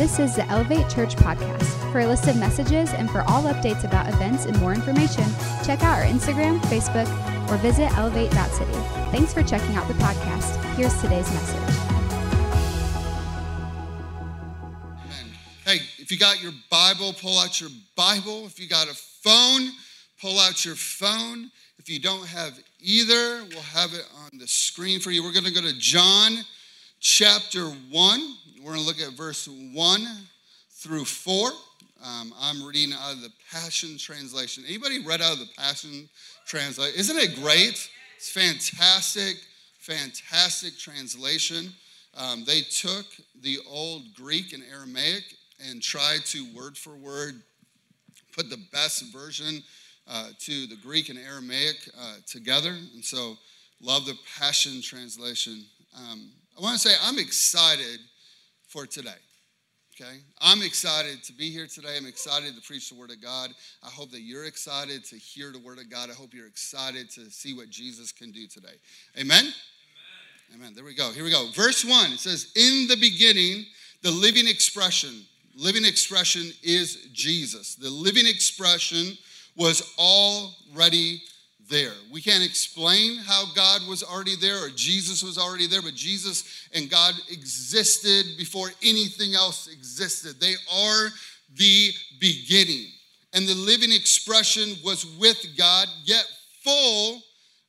This is the Elevate Church podcast. For a list of messages and for all updates about events and more information, check out our Instagram, Facebook, or visit elevate.city. Thanks for checking out the podcast. Here's today's message. Hey, if you got your Bible, pull out your Bible. If you got a phone, pull out your phone. If you don't have either, we'll have it on the screen for you. We're going to go to John chapter 1. We're going to look at verse 1 through 4. Um, I'm reading out of the Passion Translation. Anybody read out of the Passion Translation? Isn't it great? It's fantastic, fantastic translation. Um, they took the old Greek and Aramaic and tried to word for word put the best version uh, to the Greek and Aramaic uh, together. And so, love the Passion Translation. Um, I want to say I'm excited for today. Okay? I'm excited to be here today. I'm excited to preach the Word of God. I hope that you're excited to hear the Word of God. I hope you're excited to see what Jesus can do today. Amen? Amen. Amen. There we go. Here we go. Verse 1 it says, In the beginning, the living expression, living expression is Jesus. The living expression was already there. We can't explain how God was already there or Jesus was already there, but Jesus and God existed before anything else existed. They are the beginning. And the living expression was with God, yet full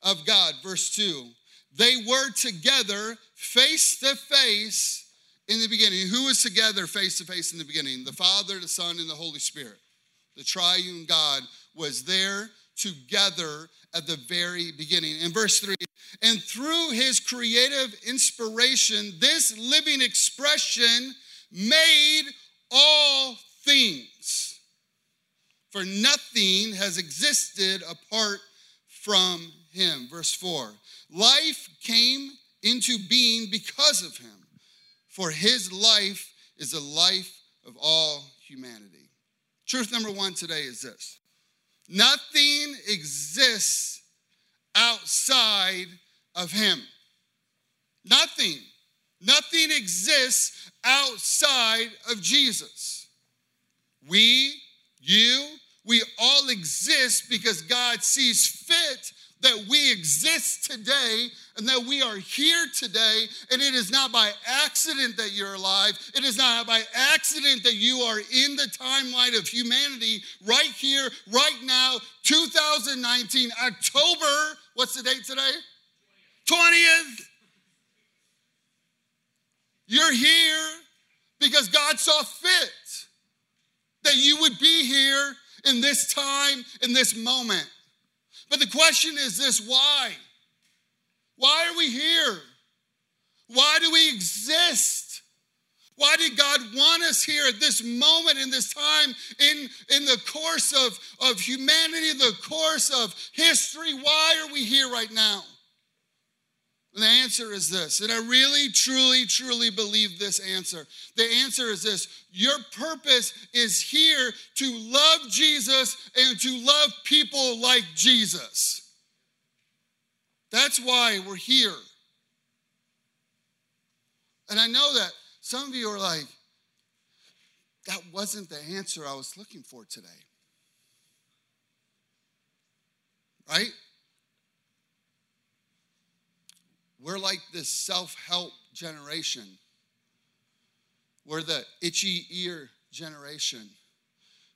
of God. Verse 2 They were together face to face in the beginning. Who was together face to face in the beginning? The Father, the Son, and the Holy Spirit. The triune God was there together at the very beginning. In verse 3, and through his creative inspiration, this living expression made all things. For nothing has existed apart from him. Verse 4 Life came into being because of him, for his life is the life of all humanity. Truth number one today is this Nothing exists outside of Him. Nothing. Nothing exists outside of Jesus. We, you, we all exist because God sees fit that we exist today and that we are here today. And it is not by accident that you're alive. It is not by accident that you are in the timeline of humanity right here, right now, 2019, October. What's the date today? 20th. You're here because God saw fit that you would be here in this time, in this moment. But the question is this why? Why are we here? Why do we exist? Why did God want us here at this moment, in this time, in, in the course of, of humanity, the course of history? Why are we here right now? And the answer is this, and I really, truly, truly believe this answer. The answer is this your purpose is here to love Jesus and to love people like Jesus. That's why we're here. And I know that some of you are like, that wasn't the answer I was looking for today. Right? We're like this self help generation. We're the itchy ear generation.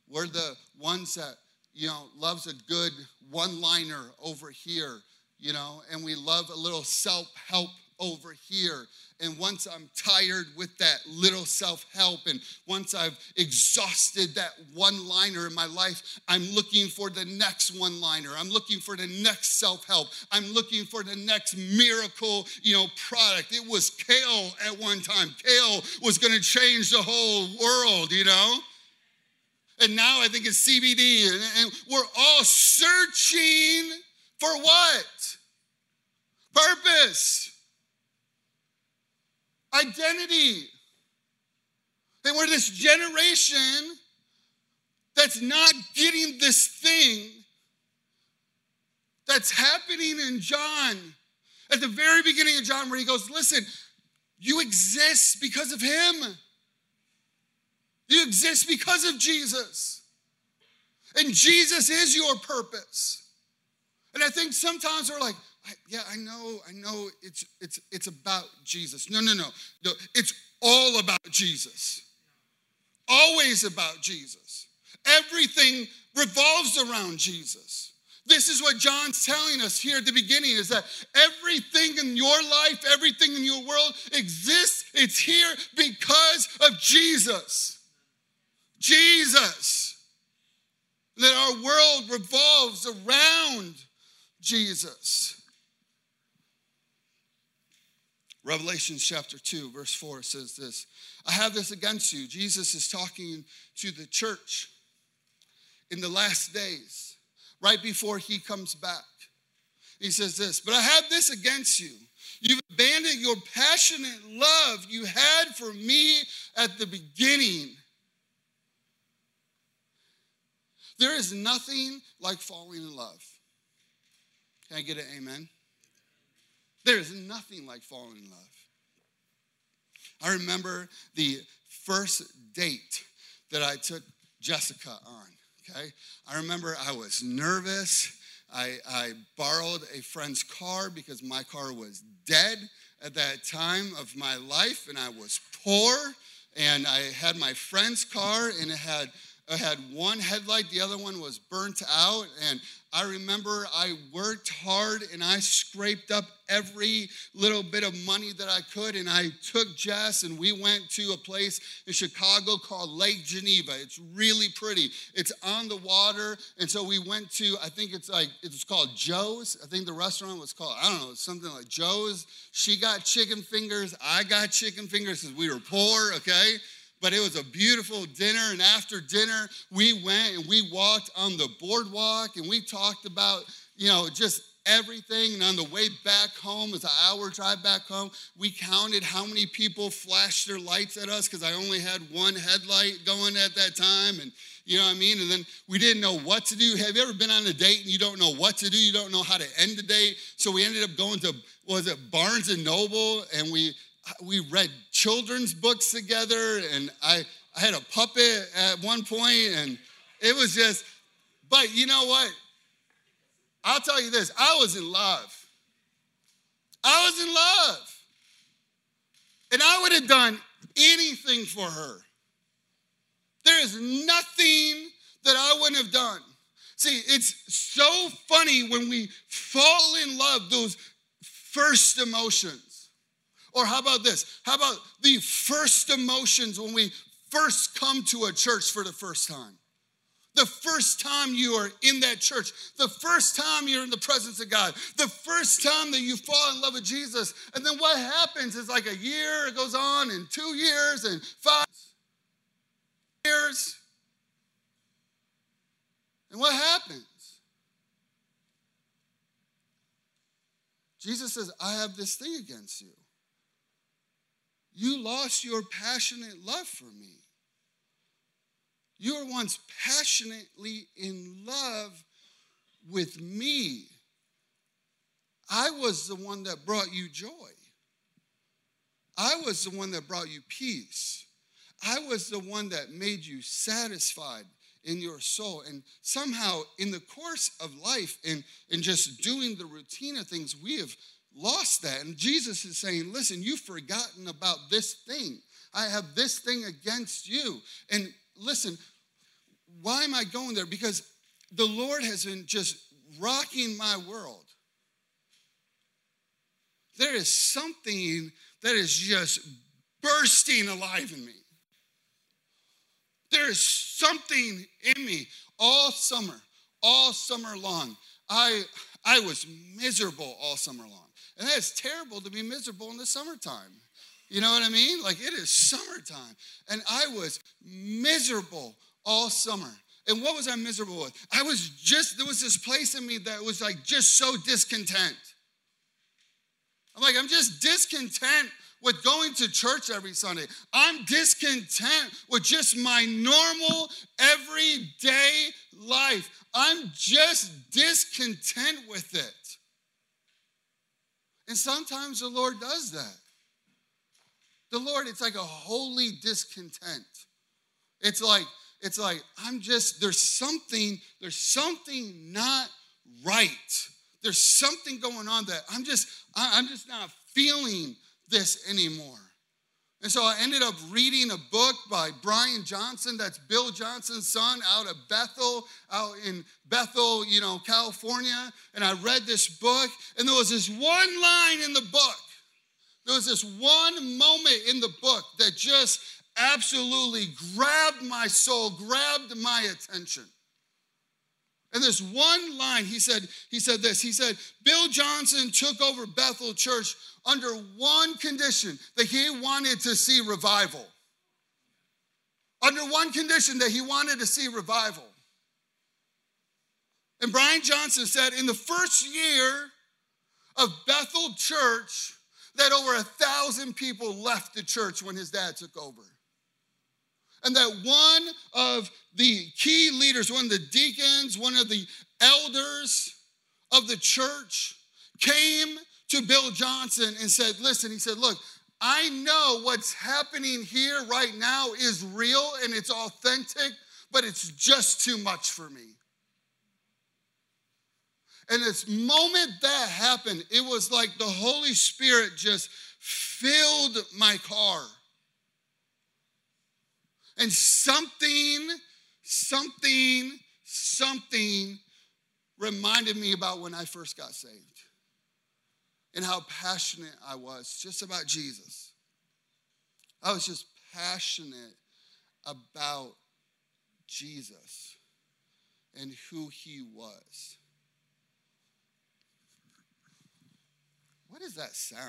We're the ones that, you know, loves a good one liner over here, you know, and we love a little self help over here. And once I'm tired with that little self help, and once I've exhausted that one liner in my life, I'm looking for the next one liner. I'm looking for the next self help. I'm looking for the next miracle, you know, product. It was kale at one time. Kale was going to change the whole world, you know? And now I think it's CBD, and, and we're all searching for what? Purpose identity. That we're this generation that's not getting this thing that's happening in John. At the very beginning of John, where he goes, Listen, you exist because of him. You exist because of Jesus. And Jesus is your purpose. And I think sometimes we're like, yeah, I know, I know it's it's it's about Jesus. No, no, no. No, it's all about Jesus. Always about Jesus. Everything revolves around Jesus. This is what John's telling us here at the beginning is that everything in your life, everything in your world exists, it's here because of Jesus. Jesus. That our world revolves around Jesus. Revelation chapter 2, verse 4 says this I have this against you. Jesus is talking to the church in the last days right before he comes back. He says this, but I have this against you. You've abandoned your passionate love you had for me at the beginning. There is nothing like falling in love. Can I get an amen? There is nothing like falling in love. I remember the first date that I took Jessica on. Okay. I remember I was nervous. I, I borrowed a friend's car because my car was dead at that time of my life and I was poor. And I had my friend's car and it had I had one headlight, the other one was burnt out. And I remember I worked hard and I scraped up every little bit of money that I could. And I took Jess and we went to a place in Chicago called Lake Geneva. It's really pretty, it's on the water. And so we went to, I think it's like, it's called Joe's. I think the restaurant was called, I don't know, something like Joe's. She got chicken fingers. I got chicken fingers because we were poor, okay? But it was a beautiful dinner. And after dinner, we went and we walked on the boardwalk and we talked about, you know, just everything. And on the way back home, it's an hour drive back home, we counted how many people flashed their lights at us because I only had one headlight going at that time. And you know what I mean? And then we didn't know what to do. Have you ever been on a date and you don't know what to do? You don't know how to end the date. So we ended up going to, was it Barnes and Noble? And we we read children's books together, and I, I had a puppet at one point, and it was just, but you know what? I'll tell you this I was in love. I was in love. And I would have done anything for her. There is nothing that I wouldn't have done. See, it's so funny when we fall in love, those first emotions. Or how about this? How about the first emotions when we first come to a church for the first time? The first time you are in that church, the first time you're in the presence of God, the first time that you fall in love with Jesus. And then what happens is like a year, it goes on, and two years, and five years. And what happens? Jesus says, I have this thing against you. You lost your passionate love for me. You were once passionately in love with me. I was the one that brought you joy. I was the one that brought you peace. I was the one that made you satisfied in your soul. And somehow, in the course of life and, and just doing the routine of things, we have lost that. And Jesus is saying, listen, you've forgotten about this thing. I have this thing against you. And listen, why am I going there? Because the Lord has been just rocking my world. There is something that is just bursting alive in me. There is something in me all summer, all summer long. I, I was miserable all summer long. And that's terrible to be miserable in the summertime. You know what I mean? Like it is summertime. And I was miserable all summer. And what was I miserable with? I was just, there was this place in me that was like just so discontent. I'm like, I'm just discontent with going to church every Sunday. I'm discontent with just my normal, everyday life. I'm just discontent with it. And sometimes the Lord does that. The Lord, it's like a holy discontent. It's like, it's like, I'm just, there's something, there's something not right. There's something going on that I'm just, I'm just not feeling this anymore. And so I ended up reading a book by Brian Johnson, that's Bill Johnson's son, out of Bethel, out in Bethel, you know, California. And I read this book, and there was this one line in the book. There was this one moment in the book that just absolutely grabbed my soul, grabbed my attention. And this one line, he said, he said this. He said, Bill Johnson took over Bethel Church under one condition that he wanted to see revival. Under one condition that he wanted to see revival. And Brian Johnson said, in the first year of Bethel Church, that over a thousand people left the church when his dad took over and that one of the key leaders, one of the deacons, one of the elders of the church came to Bill Johnson and said, Listen, he said, Look, I know what's happening here right now is real and it's authentic, but it's just too much for me. And this moment that happened, it was like the Holy Spirit just filled my car. And something, something, something reminded me about when I first got saved and how passionate I was just about Jesus. I was just passionate about Jesus and who he was. What is that sound?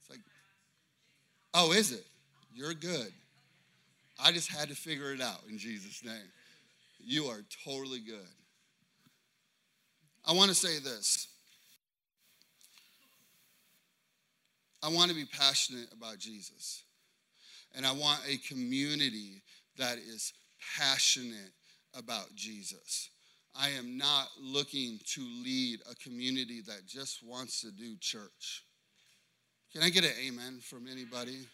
It's like, oh, is it? You're good. I just had to figure it out in Jesus' name. You are totally good. I want to say this. I want to be passionate about Jesus. And I want a community that is passionate about Jesus. I am not looking to lead a community that just wants to do church. Can I get an amen from anybody?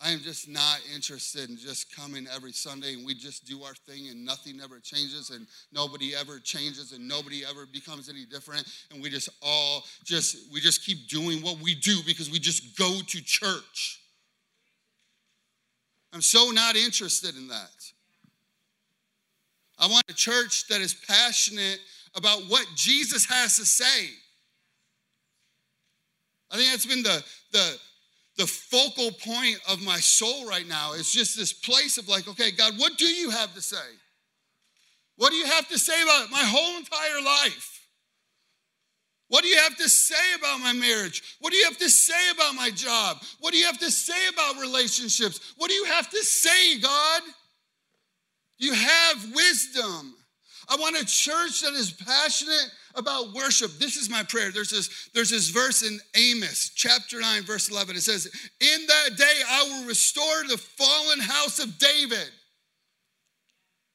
I am just not interested in just coming every Sunday and we just do our thing and nothing ever changes and nobody ever changes and nobody ever becomes any different and we just all just we just keep doing what we do because we just go to church. I'm so not interested in that. I want a church that is passionate about what Jesus has to say. I think that's been the the the focal point of my soul right now is just this place of like, okay, God, what do you have to say? What do you have to say about my whole entire life? What do you have to say about my marriage? What do you have to say about my job? What do you have to say about relationships? What do you have to say, God? You have wisdom. I want a church that is passionate about worship. This is my prayer. There's this, there's this verse in Amos, chapter 9, verse 11. It says, In that day I will restore the fallen house of David.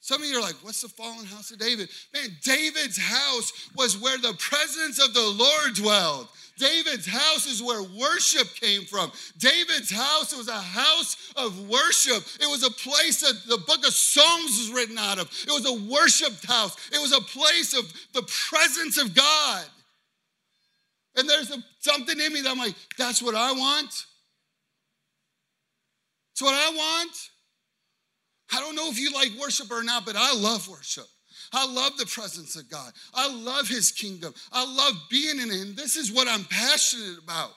Some of you are like, what's the fallen house of David? Man, David's house was where the presence of the Lord dwelled. David's house is where worship came from. David's house was a house of worship. It was a place that the book of Psalms was written out of. It was a worship house. It was a place of the presence of God. And there's a, something in me that I'm like, that's what I want. It's what I want. I don't know if you like worship or not, but I love worship. I love the presence of God. I love His kingdom. I love being in Him. This is what I'm passionate about.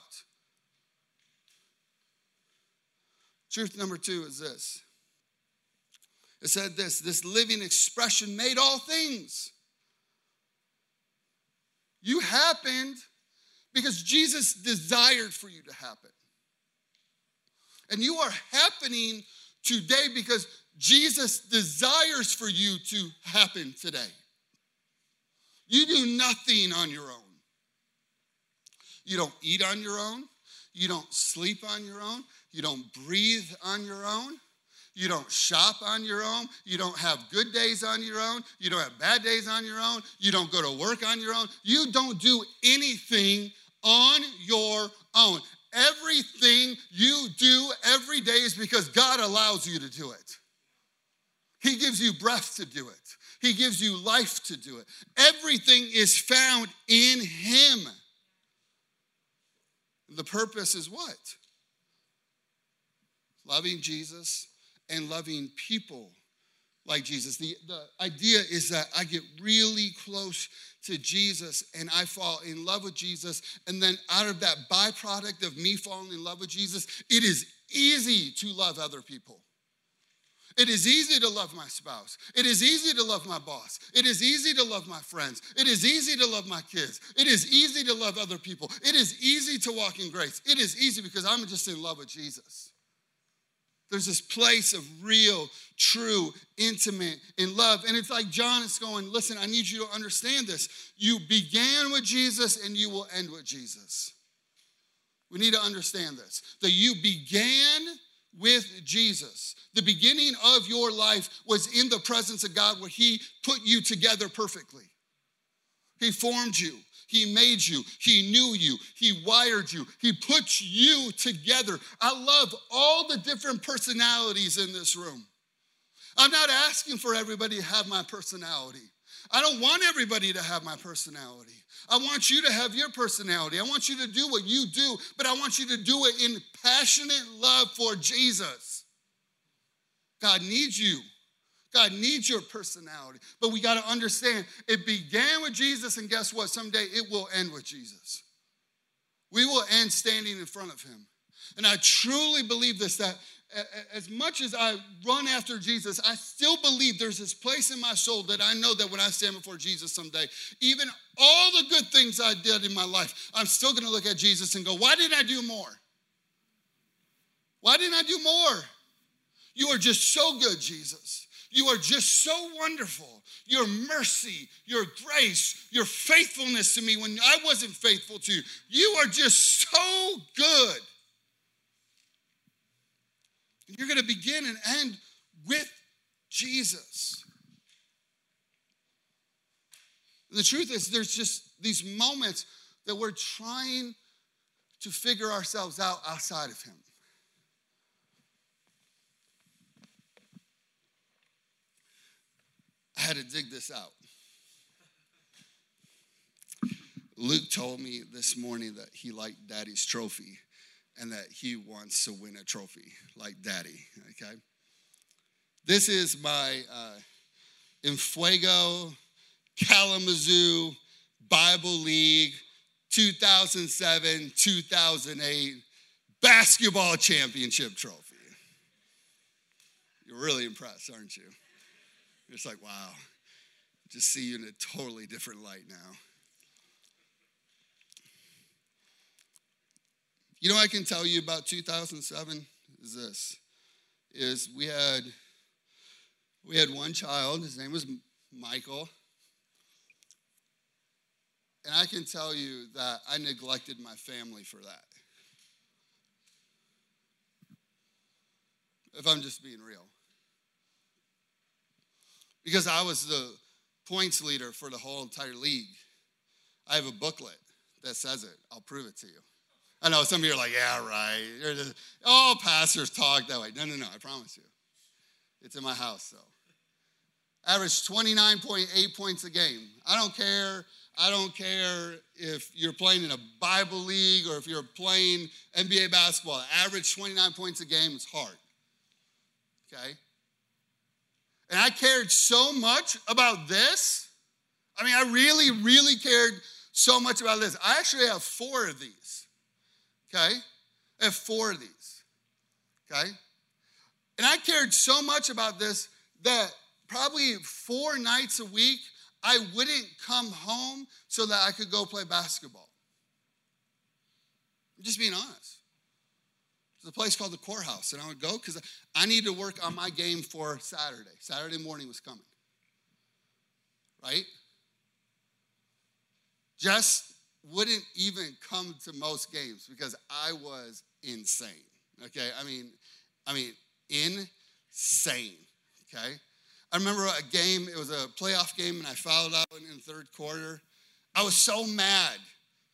Truth number two is this it said this this living expression made all things. You happened because Jesus desired for you to happen. And you are happening today because Jesus desires for you to happen today. You do nothing on your own. You don't eat on your own. You don't sleep on your own. You don't breathe on your own. You don't shop on your own. You don't have good days on your own. You don't have bad days on your own. You don't go to work on your own. You don't do anything on your own. Everything you do every day is because God allows you to do it. He gives you breath to do it, He gives you life to do it. Everything is found in Him. The purpose is what? Loving Jesus and loving people like Jesus. The, the idea is that I get really close to Jesus and I fall in love with Jesus. And then out of that byproduct of me falling in love with Jesus, it is easy to love other people. It is easy to love my spouse. It is easy to love my boss. It is easy to love my friends. It is easy to love my kids. It is easy to love other people. It is easy to walk in grace. It is easy because I'm just in love with Jesus. There's this place of real, true, intimate, in love. And it's like John is going, listen, I need you to understand this. You began with Jesus and you will end with Jesus. We need to understand this that you began with Jesus. The beginning of your life was in the presence of God where He put you together perfectly. He formed you, he made you, He knew you, He wired you, He put you together. I love all the different personalities in this room. I'm not asking for everybody to have my personality. I don't want everybody to have my personality. I want you to have your personality. I want you to do what you do, but I want you to do it in passionate love for Jesus. God needs you. God needs your personality. But we got to understand it began with Jesus, and guess what? Someday it will end with Jesus. We will end standing in front of him. And I truly believe this that as much as I run after Jesus, I still believe there's this place in my soul that I know that when I stand before Jesus someday, even all the good things I did in my life, I'm still gonna look at Jesus and go, Why didn't I do more? Why didn't I do more? You are just so good, Jesus. You are just so wonderful. Your mercy, your grace, your faithfulness to me when I wasn't faithful to you. You are just so good. You're going to begin and end with Jesus. The truth is, there's just these moments that we're trying to figure ourselves out outside of Him. I had to dig this out. Luke told me this morning that he liked daddy's trophy and that he wants to win a trophy like daddy, okay? This is my uh, Enfuego Kalamazoo Bible League 2007 2008 basketball championship trophy. You're really impressed, aren't you? Just like, wow, just see you in a totally different light now. You know I can tell you about 2007 is this is we had we had one child his name was Michael and I can tell you that I neglected my family for that. If I'm just being real. Because I was the points leader for the whole entire league. I have a booklet that says it. I'll prove it to you. I know some of you are like, yeah, right. Just, all pastors talk that way. No, no, no, I promise you. It's in my house, though. Average 29.8 points a game. I don't care. I don't care if you're playing in a Bible league or if you're playing NBA basketball. Average 29 points a game is hard. Okay? And I cared so much about this. I mean, I really, really cared so much about this. I actually have four of these okay? I have four of these, okay? And I cared so much about this that probably four nights a week, I wouldn't come home so that I could go play basketball. I'm just being honest. There's a place called the courthouse, and I would go because I needed to work on my game for Saturday. Saturday morning was coming, right? Just wouldn't even come to most games because I was insane. Okay, I mean, I mean, insane. Okay, I remember a game. It was a playoff game, and I fouled out in the third quarter. I was so mad,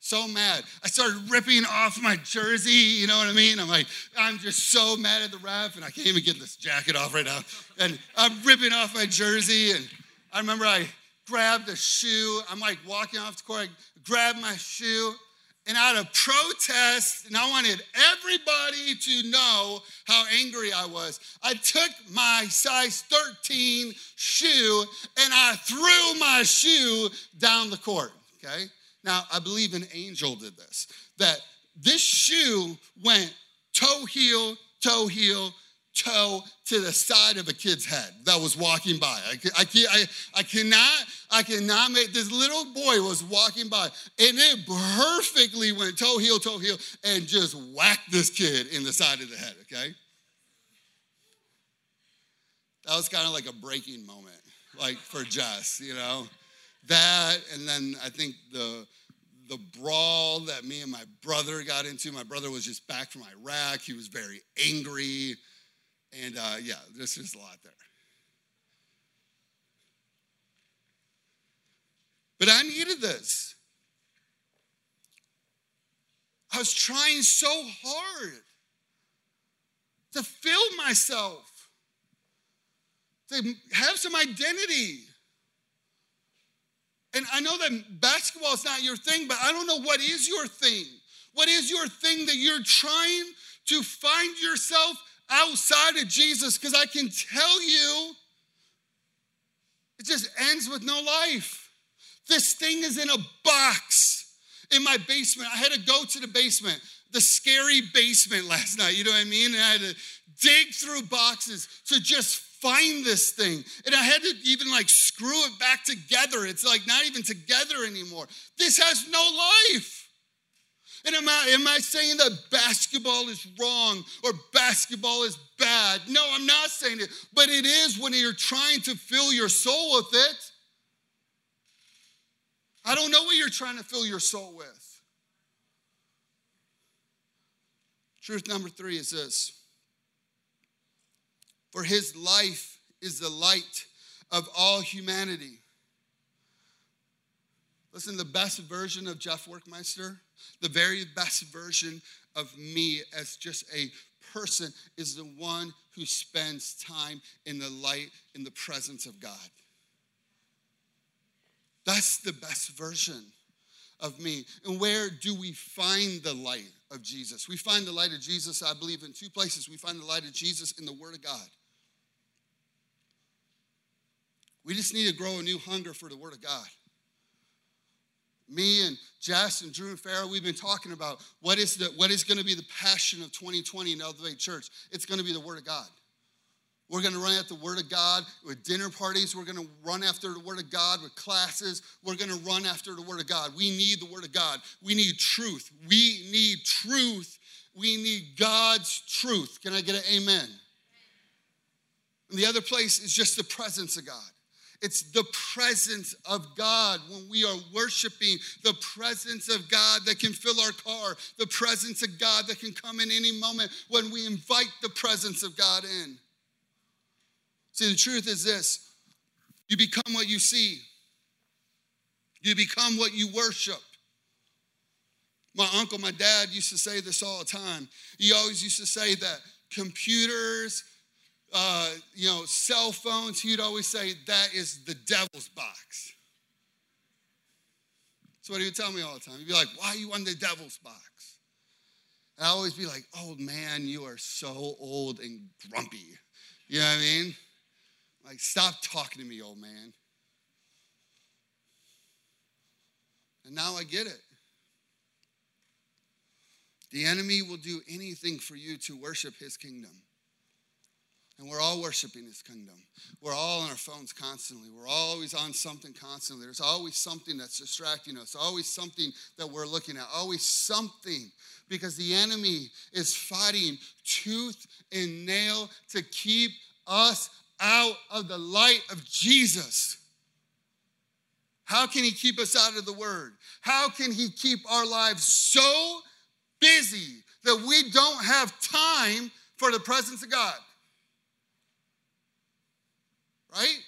So mad. I started ripping off my jersey, you know what I mean? I'm like, I'm just so mad at the ref, and I can't even get this jacket off right now. And I'm ripping off my jersey, and I remember I grabbed a shoe. I'm like walking off the court, I grabbed my shoe, and out of protest, and I wanted everybody to know how angry I was, I took my size 13 shoe and I threw my shoe down the court. Okay? Now, I believe an angel did this, that this shoe went toe heel, toe heel, toe to the side of a kid's head that was walking by. I, I, I, I cannot, I cannot make, this little boy was walking by and it perfectly went toe heel, toe heel, and just whacked this kid in the side of the head, okay? That was kind of like a breaking moment, like for Jess, you know? That, and then I think the, the brawl that me and my brother got into. My brother was just back from Iraq. He was very angry. And uh, yeah, there's just a lot there. But I needed this. I was trying so hard to fill myself, to have some identity. And I know that basketball is not your thing, but I don't know what is your thing. What is your thing that you're trying to find yourself outside of Jesus because I can tell you it just ends with no life. This thing is in a box in my basement. I had to go to the basement, the scary basement last night, you know what I mean? And I had to dig through boxes to just find this thing. And I had to even like screw it back together. It's like not even together anymore. This has no life. And am I, am I saying that basketball is wrong or basketball is bad? No, I'm not saying it. But it is when you're trying to fill your soul with it. I don't know what you're trying to fill your soul with. Truth number three is this For his life is the light of all humanity. Listen, the best version of Jeff Workmeister the very best version of me as just a person is the one who spends time in the light, in the presence of God. That's the best version of me. And where do we find the light of Jesus? We find the light of Jesus, I believe, in two places. We find the light of Jesus in the Word of God. We just need to grow a new hunger for the Word of God me and Jess and Drew and Farrah, we've been talking about what is, the, what is going to be the passion of 2020 in Elevate Church. It's going to be the Word of God. We're going to run after the Word of God with dinner parties. We're going to run after the Word of God with classes. We're going to run after the Word of God. We need the Word of God. We need truth. We need truth. We need God's truth. Can I get an amen? And the other place is just the presence of God. It's the presence of God when we are worshiping, the presence of God that can fill our car, the presence of God that can come in any moment when we invite the presence of God in. See, the truth is this you become what you see, you become what you worship. My uncle, my dad used to say this all the time. He always used to say that computers uh, you know, cell phones, he'd always say, that is the devil's box. That's what he would tell me all the time. He'd be like, why are you on the devil's box? And I always be like, old man, you are so old and grumpy. You know what I mean? Like, stop talking to me, old man. And now I get it. The enemy will do anything for you to worship his kingdom. And we're all worshiping his kingdom. We're all on our phones constantly. We're always on something constantly. There's always something that's distracting us, always something that we're looking at, always something because the enemy is fighting tooth and nail to keep us out of the light of Jesus. How can he keep us out of the word? How can he keep our lives so busy that we don't have time for the presence of God? right?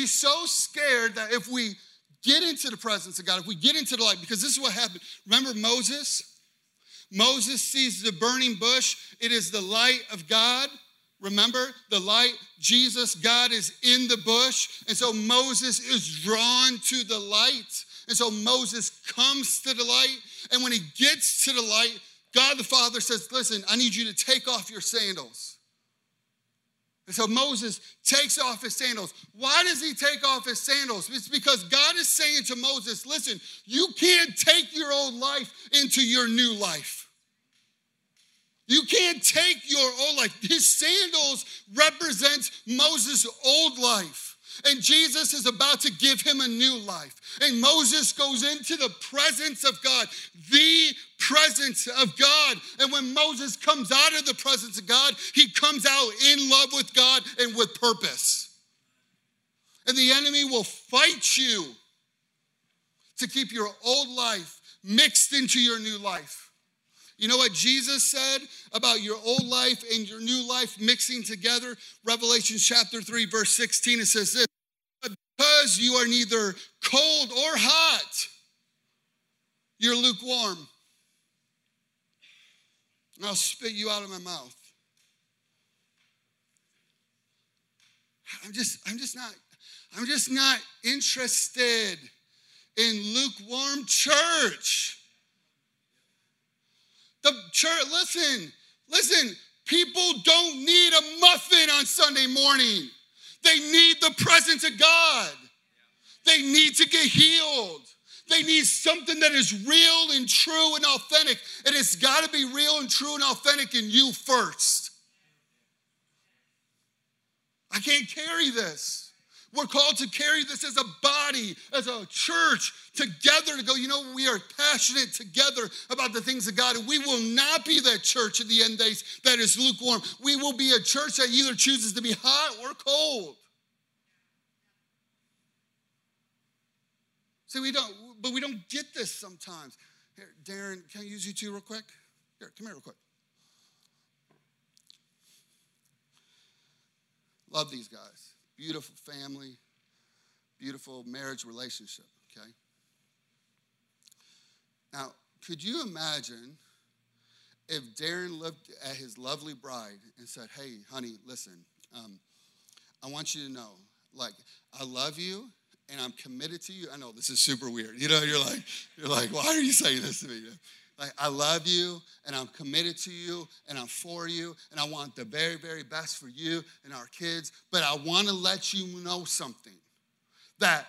He's so scared that if we get into the presence of God, if we get into the light, because this is what happened. Remember Moses? Moses sees the burning bush, it is the light of God. Remember the light, Jesus, God is in the bush. And so Moses is drawn to the light. And so Moses comes to the light. And when he gets to the light, God the Father says, Listen, I need you to take off your sandals. And so Moses takes off his sandals. Why does he take off his sandals? It's because God is saying to Moses, Listen, you can't take your old life into your new life. You can't take your old life. His sandals represents Moses' old life. And Jesus is about to give him a new life. And Moses goes into the presence of God, the presence of God. And when Moses comes out of the presence of God, he comes out in love with God and with purpose. And the enemy will fight you to keep your old life mixed into your new life. You know what Jesus said about your old life and your new life mixing together? Revelation chapter 3, verse 16, it says this because you are neither cold or hot, you're lukewarm. And I'll spit you out of my mouth. I'm just, I'm just not, I'm just not interested in lukewarm church. The church, listen, listen, people don't need a muffin on Sunday morning. They need the presence of God. They need to get healed. They need something that is real and true and authentic. And it's got to be real and true and authentic in you first. I can't carry this. We're called to carry this as a body, as a church, together to go, you know, we are passionate together about the things of God. And we will not be that church in the end days that is lukewarm. We will be a church that either chooses to be hot or cold. See, we don't, but we don't get this sometimes. Here, Darren, can I use you two real quick? Here, come here real quick. Love these guys beautiful family, beautiful marriage relationship, okay? Now, could you imagine if Darren looked at his lovely bride and said, Hey, honey, listen, um, I want you to know, like, I love you and I'm committed to you. I know this is super weird. You know, you're like, you're like, why are you saying this to me? Like, I love you and I'm committed to you and I'm for you and I want the very, very best for you and our kids. But I want to let you know something that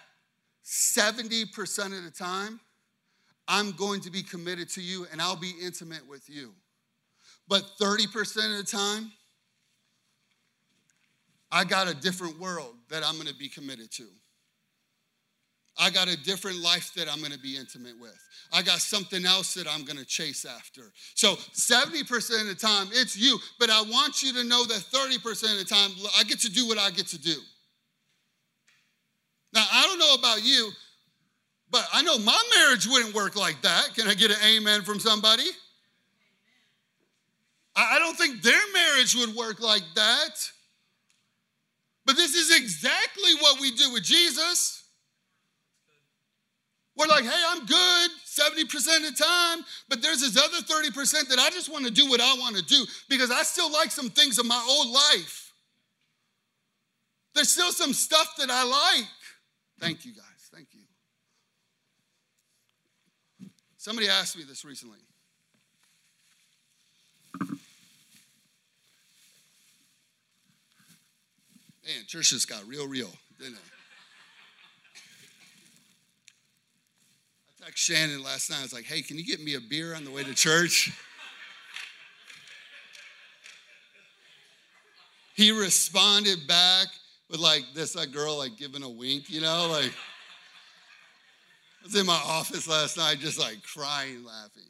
70% of the time, I'm going to be committed to you and I'll be intimate with you. But 30% of the time, I got a different world that I'm going to be committed to. I got a different life that I'm going to be intimate with. I got something else that I'm going to chase after. So 70% of the time, it's you, but I want you to know that 30% of the time, I get to do what I get to do. Now, I don't know about you, but I know my marriage wouldn't work like that. Can I get an amen from somebody? I don't think their marriage would work like that. But this is exactly what we do with Jesus. We're like, hey, I'm good 70% of the time, but there's this other 30% that I just want to do what I want to do because I still like some things of my old life. There's still some stuff that I like. Thank you, guys. Thank you. Somebody asked me this recently. Man, church just got real, real, didn't it? Text Shannon last night. I was like, hey, can you get me a beer on the way to church? he responded back with like this, that girl like giving a wink, you know, like I was in my office last night just like crying, laughing.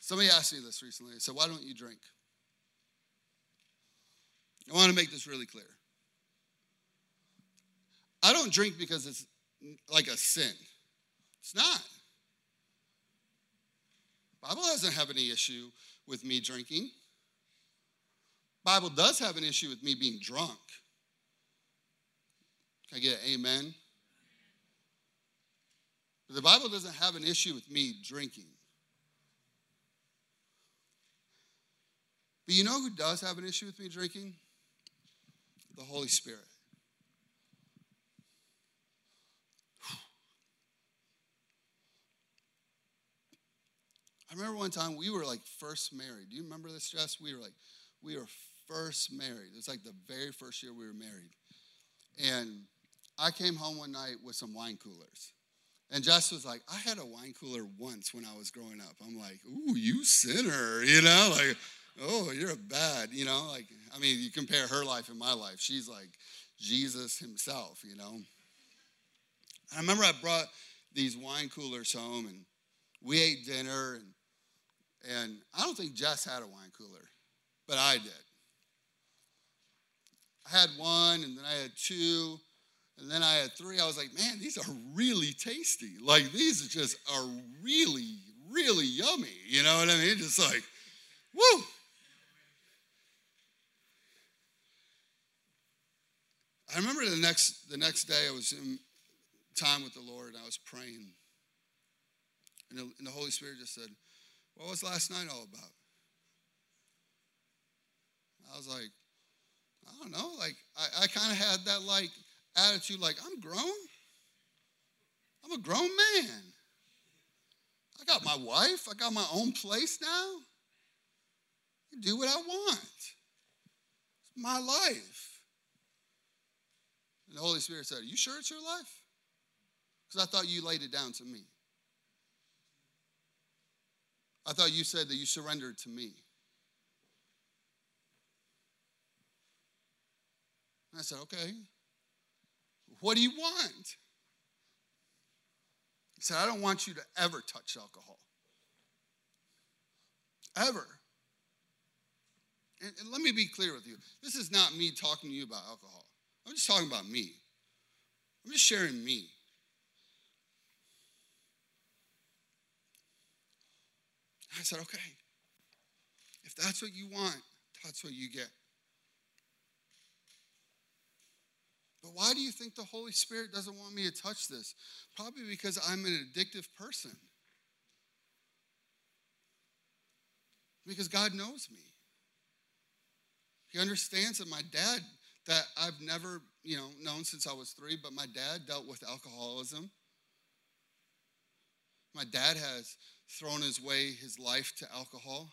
Somebody asked me this recently. Said, Why don't you drink? I want to make this really clear. I don't drink because it's like a sin. It's not. Bible doesn't have any issue with me drinking. Bible does have an issue with me being drunk. Can I get an amen? But the Bible doesn't have an issue with me drinking. But you know who does have an issue with me drinking? The Holy Spirit. I remember one time we were like first married. Do you remember this, Jess? We were like, we were first married. It was like the very first year we were married. And I came home one night with some wine coolers. And Jess was like, I had a wine cooler once when I was growing up. I'm like, ooh, you sinner, you know? Like, oh, you're a bad, you know? Like, I mean, you compare her life and my life. She's like Jesus himself, you know? I remember I brought these wine coolers home and we ate dinner and and I don't think Jess had a wine cooler, but I did. I had one and then I had two and then I had three. I was like, man, these are really tasty. Like these are just are really, really yummy. You know what I mean? Just like, woo. I remember the next the next day I was in time with the Lord and I was praying. And the, and the Holy Spirit just said, What was last night all about? I was like, I don't know. Like I, I kind of had that like attitude like, I'm grown. I'm a grown man. I got my wife. I got my own place now. I do what I want. It's my life. And the Holy Spirit said, Are you sure it's your life? Because I thought you laid it down to me. I thought you said that you surrendered to me. And I said, Okay, what do you want? He said, I don't want you to ever touch alcohol. Ever. And, and, let me be clear with you. This is not me talking to you about alcohol. I'm just talking about me. I'm just sharing me. I said, okay, if that's what you want, that's what you get. But why do you think the Holy Spirit doesn't want me to touch this? Probably because I'm an addictive person. Because God knows me. He understands that my dad, that I've never, you know, known since I was three, but my dad dealt with alcoholism. My dad has thrown his way his life to alcohol.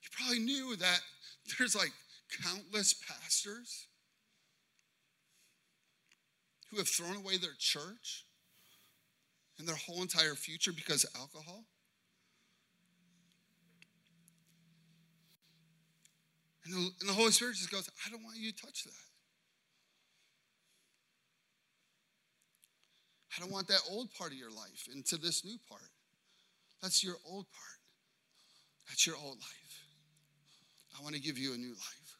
He probably knew that there's like countless pastors who have thrown away their church and their whole entire future because of alcohol? And the, and the Holy Spirit just goes, I don't want you to touch that. I don't want that old part of your life into this new part. That's your old part. That's your old life. I want to give you a new life.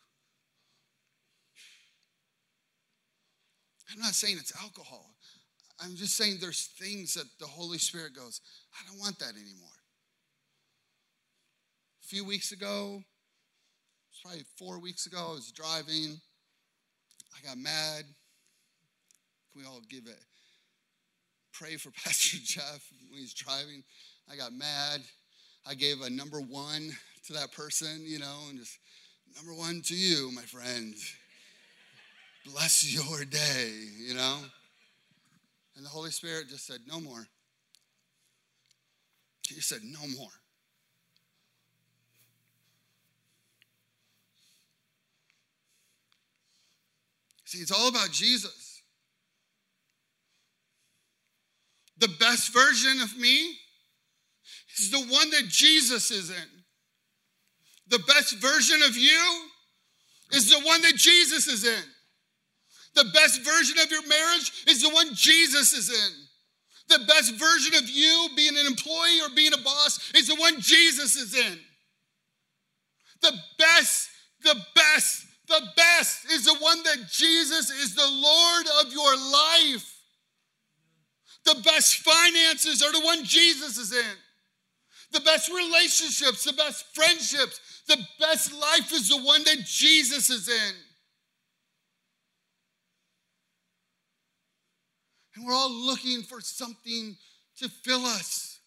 I'm not saying it's alcohol. I'm just saying there's things that the Holy Spirit goes, I don't want that anymore. A few weeks ago, probably four weeks ago, I was driving. I got mad. Can we all give it? Pray for Pastor Jeff when he's driving. I got mad. I gave a number one to that person, you know, and just number one to you, my friend bless your day, you know? And the Holy Spirit just said, No more. He said, No more. See, it's all about Jesus. The best version of me is the one that Jesus is in. The best version of you is the one that Jesus is in. The best version of your marriage is the one Jesus is in. The best version of you being an employee or being a boss is the one Jesus is in. The best, the best, the best is the one that Jesus is the Lord of your life. The best finances are the one Jesus is in. The best relationships, the best friendships, The best life is the one that Jesus is in. And we're all looking for something to fill us.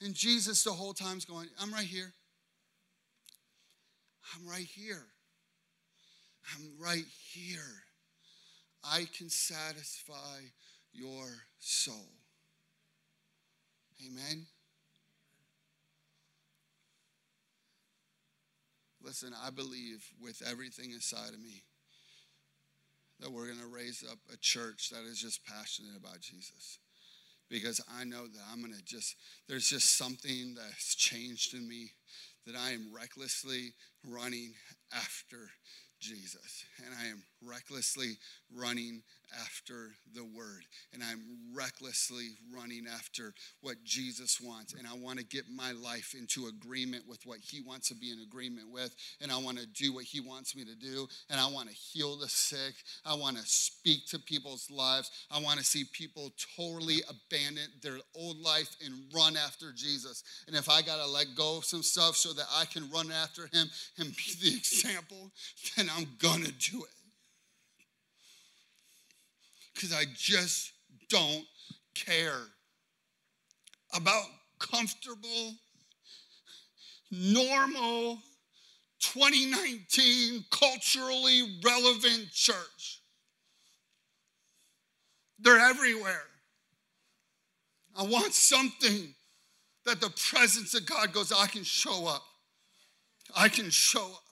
And Jesus, the whole time's going, I'm right here. I'm right here. I'm right here. I can satisfy your soul. Amen. Listen, I believe with everything inside of me that we're going to raise up a church that is just passionate about Jesus. Because I know that I'm going to just, there's just something that's changed in me that I am recklessly running after Jesus. And I am recklessly running after the word. And I'm recklessly running after what Jesus wants. And I want to get my life into agreement with what he wants to be in agreement with. And I want to do what he wants me to do. And I want to heal the sick. I want to speak to people's lives. I want to see people totally abandon their old life and run after Jesus. And if I got to let go of some stuff so that I can run after him and be the example, then I'm going to do it because I just don't care about comfortable, normal, 2019 culturally relevant church. They're everywhere. I want something that the presence of God goes, I can show up. I can show up.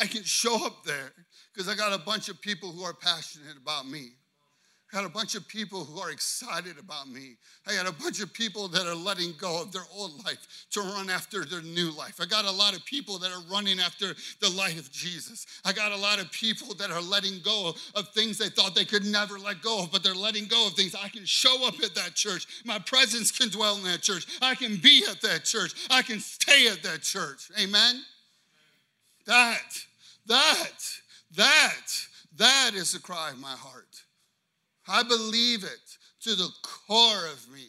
I can show up there because I got a bunch of people who are passionate about me. I got a bunch of people who are excited about me. I got a bunch of people that are letting go of their old life to run after their new life. I got a lot of people that are running after the light of Jesus. I got a lot of people that are letting go of things they thought they could never let go of, but they're letting go of things. I can show up at that church. My presence can dwell in that church. I can be at that church. I can stay at that church. Amen? That, that, that, that is the cry of my heart. I believe it to the core of me,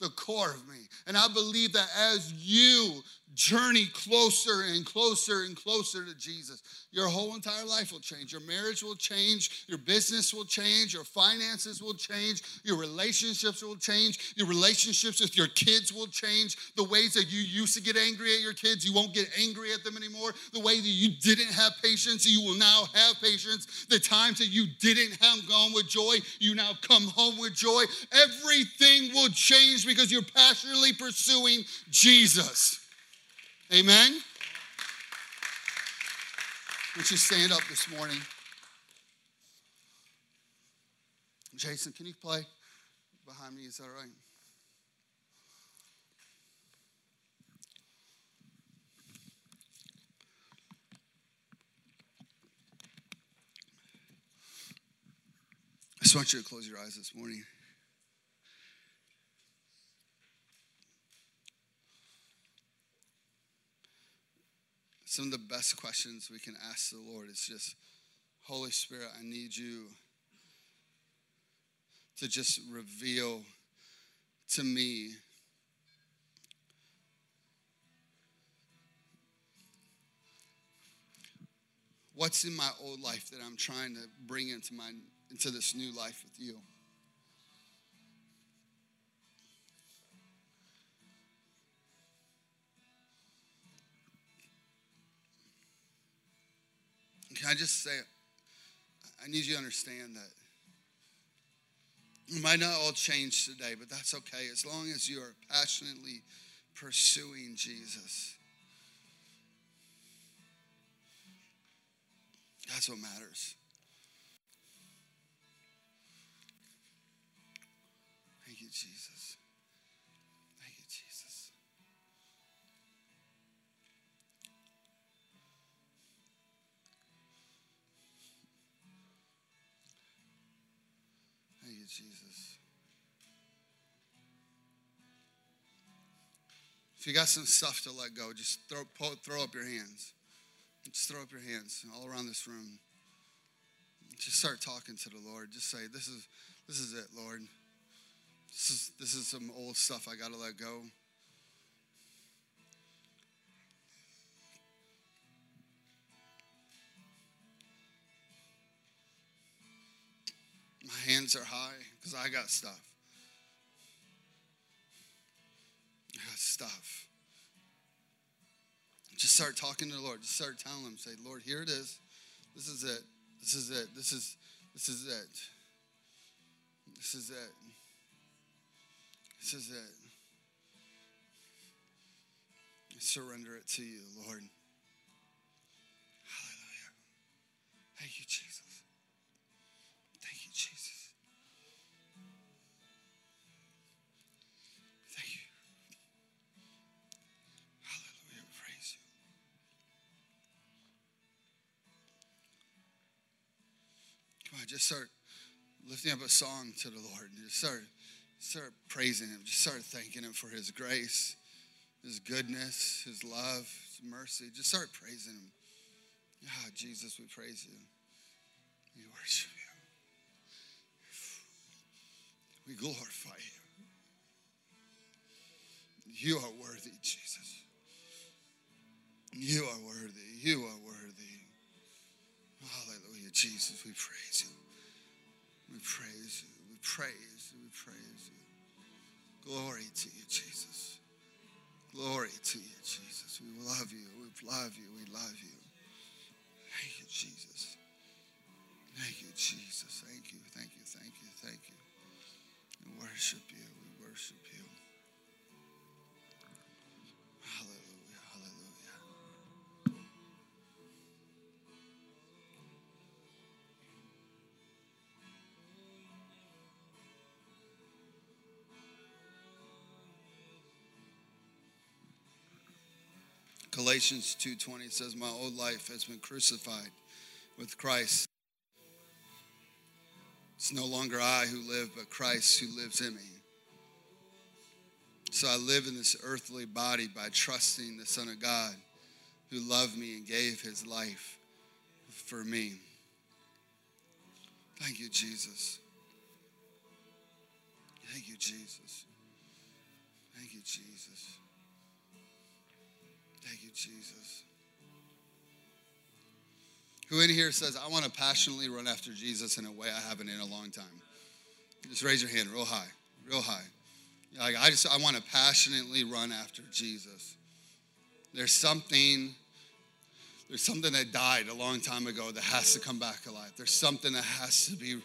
the core of me. And I believe that as you journey closer and closer and closer to Jesus, your whole entire life will change. Your marriage will change. Your business will change. Your finances will change. Your relationships will change. Your relationships with your kids will change. The ways that you used to get angry at your kids, you won't get angry at them anymore. The way that you didn't have patience, you will now have patience. The times that you didn't have gone with joy, you now come home with joy. Everything will change because you're passionately pursuing Jesus. Amen? Would you stand up this morning? Jason, can you play behind me? Is that right? I just want you to close your eyes this morning. Some of the best questions we can ask the Lord is just, Holy Spirit, I need you to just reveal to me what's in my old life that I'm trying to bring into my into this new life with you. Can I just say, I need you to understand that it might not all change today, but that's okay as long as you are passionately pursuing Jesus. That's what matters. Thank you, Jesus. Jesus. If you got some stuff to let go, just throw, throw up your hands. Just throw up your hands all around this room. Just start talking to the Lord. Just say, "This is, this is it, Lord. This is, this is some old stuff I got to let go." Hands are high because I got stuff. I got stuff. Just start talking to the Lord. Just start telling him, say, Lord, here it is. This is it. This is it. This is this is it. This is it. This is it. I surrender it to you, Lord. Just start lifting up a song to the Lord. and Just start, start praising Him. Just start thanking Him for His grace, His goodness, His love, His mercy. Just start praising Him. Ah, Jesus, we praise you. We worship you. We glorify you. You are worthy, Jesus. You are worthy. You are worthy. Hallelujah, Jesus. We praise you. We praise you. We praise you. We praise you. Glory to you, Jesus. Glory to you, Jesus. We love you. We love you. We love you. Thank you, Jesus. Thank you, Jesus. Thank you. Thank you. Thank you. Thank you. We worship you. We worship you. Galatians 2:20 says my old life has been crucified with Christ. It's no longer I who live but Christ who lives in me. So I live in this earthly body by trusting the Son of God who loved me and gave his life for me. Thank you, Jesus. Thank you, Jesus. Thank you, Jesus. Jesus. Who in here says, I want to passionately run after Jesus in a way I haven't in a long time? Just raise your hand real high, real high. Like, I just, I want to passionately run after Jesus. There's something, there's something that died a long time ago that has to come back alive. There's something that has to be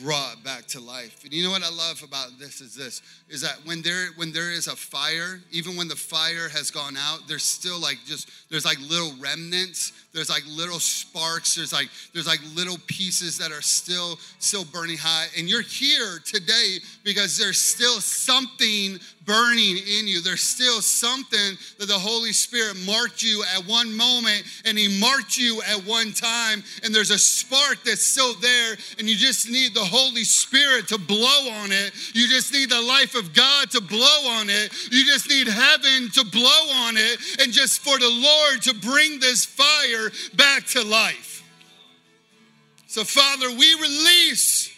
brought back to life. And you know what I love about this is this is that when there when there is a fire, even when the fire has gone out, there's still like just there's like little remnants, there's like little sparks, there's like there's like little pieces that are still still burning high. And you're here today because there's still something burning in you. There's still something that the Holy Spirit marked you at one moment and He marked you at one time. And there's a spark that's still there, and you just need the Holy Spirit to blow on it. You just need the life of God to blow on it. You just need heaven to blow on it, and just for the Lord to bring this fire back to life. So, Father, we release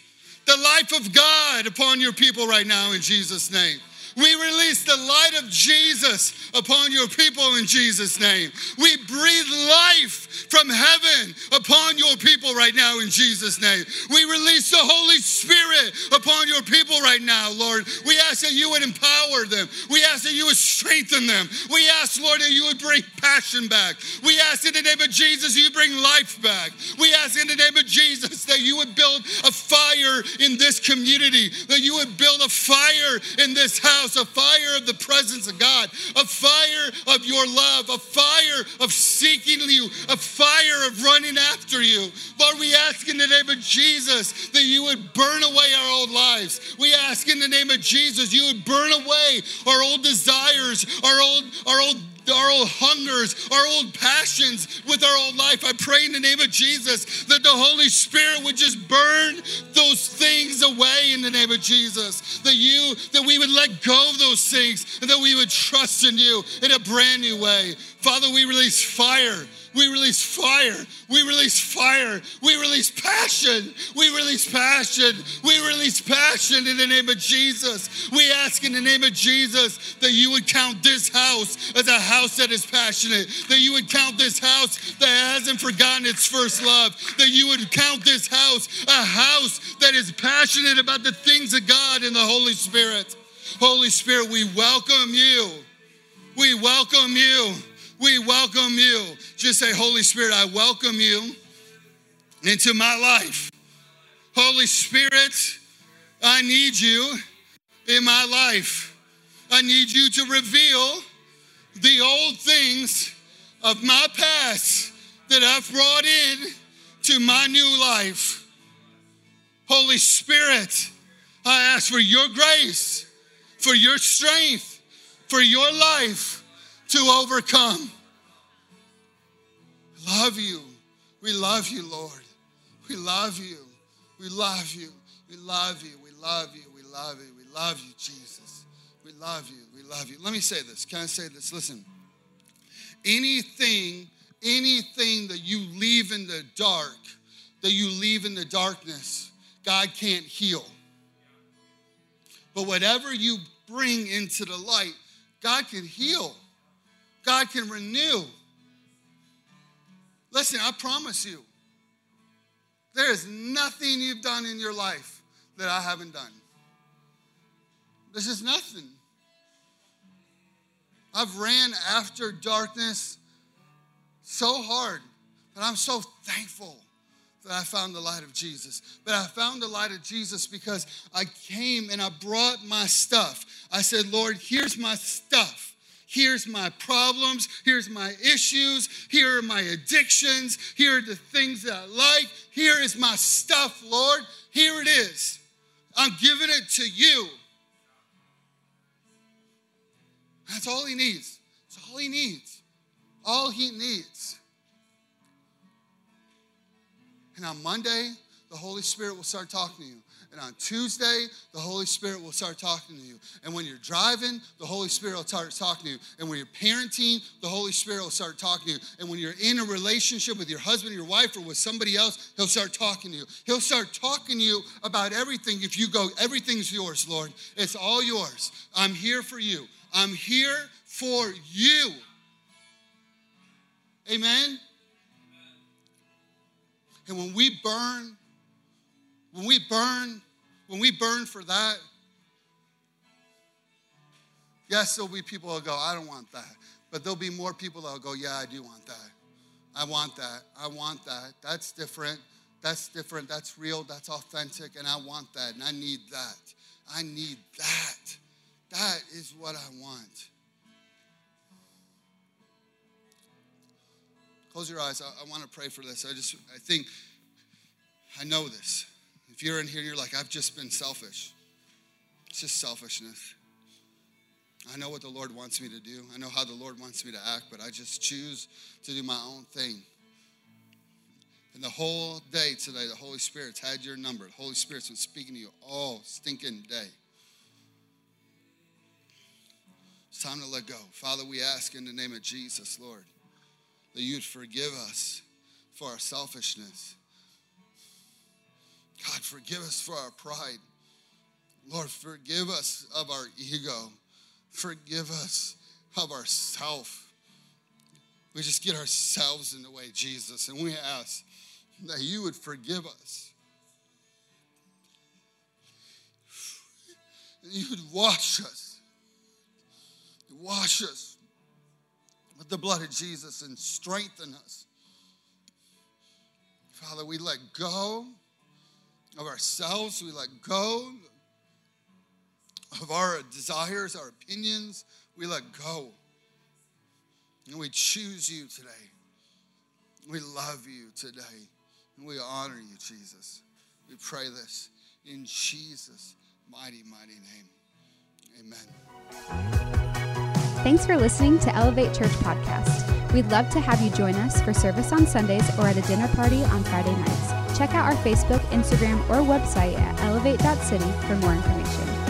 the life of God upon your people right now in Jesus' name. We release the light of Jesus upon your people in Jesus' name. We breathe life from heaven upon your people right now in Jesus' name. We release the Holy Spirit upon your people right now, Lord. We ask that you would empower them. We ask that you would strengthen them. We ask, Lord, that you would bring passion back. We ask in the name of Jesus, you bring life back. We ask in the name of Jesus that you would build a fire in this community, that you would build a fire in this house house, a fire of the presence of God, a fire of your love, a fire of seeking you, a fire of running after you. Lord, we ask in the name of Jesus that you would burn away our old lives. We ask in the name of Jesus you would burn away our old desires, our old, our old our old hungers, our old passions with our old life. I pray in the name of Jesus that the Holy Spirit would just burn those things away in the name of Jesus. That you, that we would let go of those things and that we would trust in you in a brand new way. Father, we release fire We release fire. We release fire. We release passion. We release passion. We release passion in the name of Jesus. We ask in the name of Jesus that you would count this house as a house that is passionate, that you would count this house that hasn't forgotten its first love, that you would count this house a house that is passionate about the things of God and the Holy Spirit. Holy Spirit, we welcome you. We welcome you. We welcome you. Just say, Holy Spirit, I welcome you into my life. Holy Spirit, I need you in my life. I need you to reveal the old things of my past that I've brought in to my new life. Holy Spirit, I ask for your grace, for your strength, for your life to overcome. Love you. We love you, Lord. We love you. We love you. We love you. We love you. We love you. We love you, Jesus. We love you. We love you. Let me say this. Can I say this? Listen. Anything, anything that you leave in the dark, that you leave in the darkness, God can't heal. But whatever you bring into the light, God can heal. God can renew. Listen, I promise you, there is nothing you've done in your life that I haven't done. This is nothing. I've ran after darkness so hard, but I'm so thankful that I found the light of Jesus. But I found the light of Jesus because I came and I brought my stuff. I said, Lord, here's my stuff. Here's my problems. Here's my issues. Here are my addictions. Here are the things that I like. Here is my stuff, Lord. Here it is. I'm giving it to you. That's all he needs. That's all he needs. All he needs. And on Monday, the Holy Spirit will start talking to you. And on Tuesday, the Holy Spirit will start talking to you. And when you're driving, the Holy Spirit will start talking to you. And when you're parenting, the Holy Spirit will start talking to you. And when you're in a relationship with your husband your wife or with somebody else, He'll start talking to you. He'll start talking to you about everything if you go, everything's yours, Lord. It's all yours. I'm here for you. I'm here for you. Amen. And when we burn, when we burn, when we burn for that, yes, there'll be people that'll go, I don't want that. But there'll be more people that'll go, yeah, I do want that. I want that. I want that. That's different. That's different. That's real. That's authentic. And I want that. And I need that. I need that. That is what I want. Close your eyes. I, I want to pray for this. I just, I think, I know this. If you're in here, you're like, I've just been selfish. It's just selfishness. I know what the Lord wants me to do. I know how the Lord wants me to act, but I just choose to do my own thing. And the whole day today, the Holy Spirit's had your number. The Holy Spirit's been speaking to you all stinking day. It's time to let go. Father, we ask in the name of Jesus, Lord, that you'd forgive us for our selfishness. God, forgive us for our pride. Lord, forgive us of our ego. Forgive us of our self. We just get ourselves in the way, Jesus, and we ask that you would forgive us. You would wash us. Wash us with the blood of Jesus and strengthen us. Father, we let go of ourselves. We let go of our desires, our opinions. We let go. And we choose you today. We love you today. And we honor you, Jesus. We pray this in Jesus' mighty, mighty name. Amen. Thanks for listening to Elevate Church Podcast. We'd love to have you join us for service on Sundays or at a dinner party on Friday nights. Check out our Facebook, Instagram, or website at elevate.city for more information.